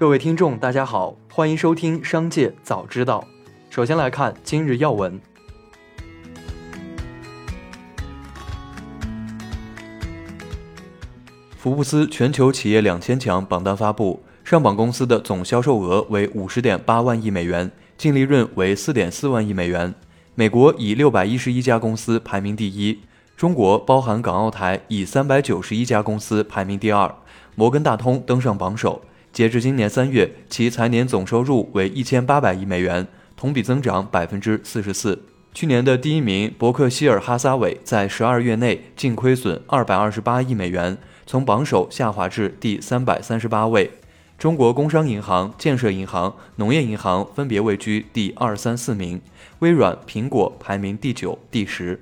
各位听众，大家好，欢迎收听《商界早知道》。首先来看今日要闻。福布斯全球企业两千强榜单发布，上榜公司的总销售额为五十点八万亿美元，净利润为四点四万亿美元。美国以六百一十一家公司排名第一，中国包含港澳台以三百九十一家公司排名第二，摩根大通登上榜首。截至今年三月，其财年总收入为一千八百亿美元，同比增长百分之四十四。去年的第一名伯克希尔哈撒韦在十二月内净亏损二百二十八亿美元，从榜首下滑至第三百三十八位。中国工商银行、建设银行、农业银行分别位居第二、三、四名，微软、苹果排名第九、第十。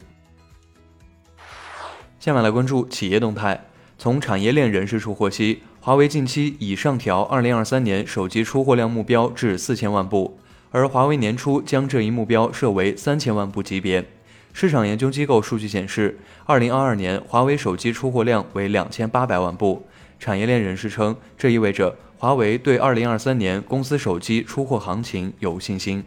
下面来关注企业动态。从产业链人士处获悉。华为近期已上调2023年手机出货量目标至4000万部，而华为年初将这一目标设为3000万部级别。市场研究机构数据显示，2022年华为手机出货量为2800万部。产业链人士称，这意味着华为对2023年公司手机出货行情有信心。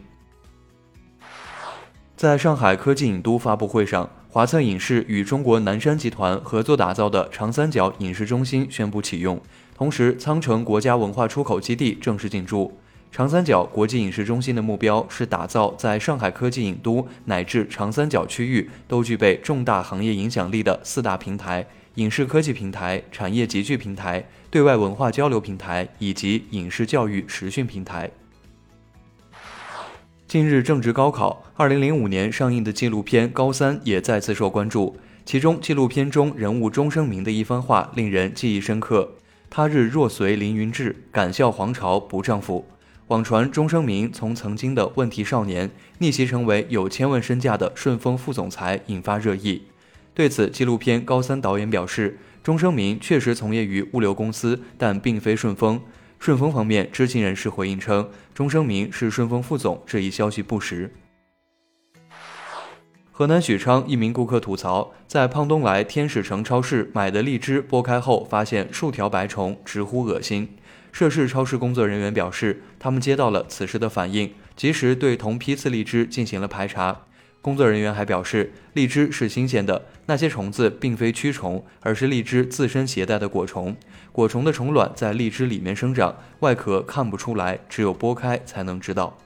在上海科技影都发布会上，华策影视与中国南山集团合作打造的长三角影视中心宣布启用。同时，苍城国家文化出口基地正式进驻。长三角国际影视中心的目标是打造在上海科技影都乃至长三角区域都具备重大行业影响力的四大平台：影视科技平台、产业集聚平台、对外文化交流平台以及影视教育实训平台。近日正值高考，2005年上映的纪录片《高三》也再次受关注。其中，纪录片中人物钟声明的一番话令人记忆深刻。他日若随凌云志，敢笑皇朝不丈夫。网传钟声明从曾经的问题少年逆袭成为有千万身价的顺丰副总裁，引发热议。对此，纪录片高三导演表示，钟声明确实从业于物流公司，但并非顺丰。顺丰方面知情人士回应称，钟声明是顺丰副总这一消息不实。河南许昌一名顾客吐槽，在胖东来天使城超市买的荔枝剥开后，发现数条白虫，直呼恶心。涉事超市工作人员表示，他们接到了此事的反映，及时对同批次荔枝进行了排查。工作人员还表示，荔枝是新鲜的，那些虫子并非蛆虫，而是荔枝自身携带的果虫。果虫的虫卵在荔枝里面生长，外壳看不出来，只有剥开才能知道。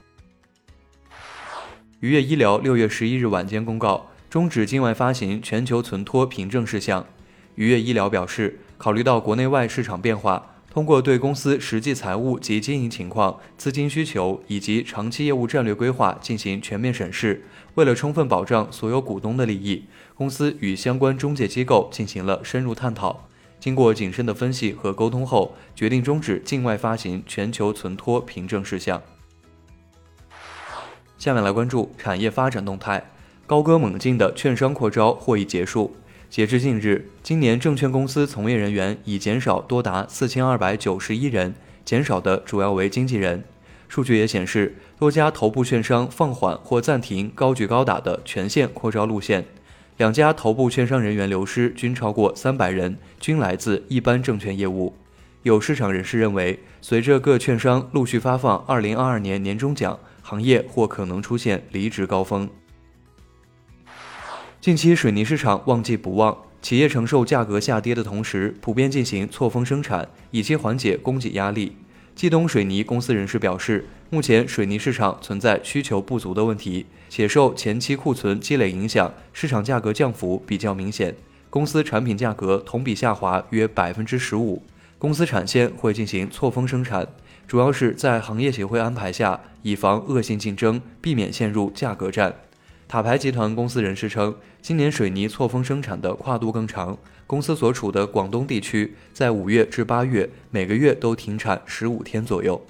渔业医疗六月十一日晚间公告，终止境外发行全球存托凭证事项。渔业医疗表示，考虑到国内外市场变化，通过对公司实际财务及经营情况、资金需求以及长期业务战略规划进行全面审视，为了充分保障所有股东的利益，公司与相关中介机构进行了深入探讨。经过谨慎的分析和沟通后，决定终止境外发行全球存托凭证事项。下面来关注产业发展动态。高歌猛进的券商扩招或已结束。截至近日，今年证券公司从业人员已减少多达四千二百九十一人，减少的主要为经纪人。数据也显示，多家头部券商放缓或暂停高举高打的全线扩招路线。两家头部券商人员流失均超过三百人，均来自一般证券业务。有市场人士认为，随着各券商陆续发放二零二二年年终奖。行业或可能出现离职高峰。近期水泥市场旺季不旺，企业承受价格下跌的同时，普遍进行错峰生产，以期缓解供给压力。冀东水泥公司人士表示，目前水泥市场存在需求不足的问题，且受前期库存积累影响，市场价格降幅比较明显。公司产品价格同比下滑约百分之十五，公司产线会进行错峰生产。主要是在行业协会安排下，以防恶性竞争，避免陷入价格战。塔牌集团公司人士称，今年水泥错峰生产的跨度更长，公司所处的广东地区在五月至八月每个月都停产十五天左右。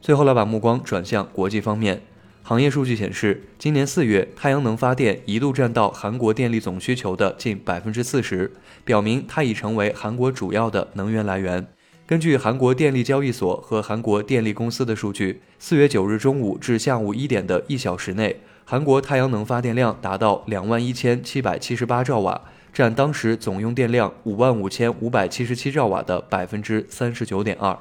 最后来把目光转向国际方面，行业数据显示，今年四月太阳能发电一度占到韩国电力总需求的近百分之四十，表明它已成为韩国主要的能源来源。根据韩国电力交易所和韩国电力公司的数据，四月九日中午至下午一点的一小时内，韩国太阳能发电量达到两万一千七百七十八兆瓦，占当时总用电量五万五千五百七十七兆瓦的百分之三十九点二。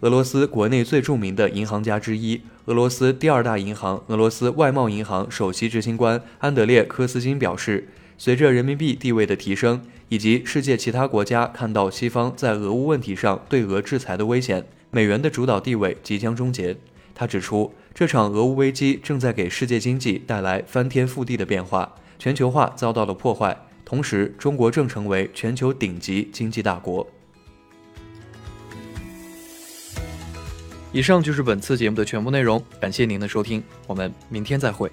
俄罗斯国内最著名的银行家之一，俄罗斯第二大银行俄罗斯外贸银行首席执行官安德烈科斯金表示，随着人民币地位的提升，以及世界其他国家看到西方在俄乌问题上对俄制裁的危险，美元的主导地位即将终结。他指出，这场俄乌危机正在给世界经济带来翻天覆地的变化，全球化遭到了破坏，同时中国正成为全球顶级经济大国。以上就是本次节目的全部内容，感谢您的收听，我们明天再会。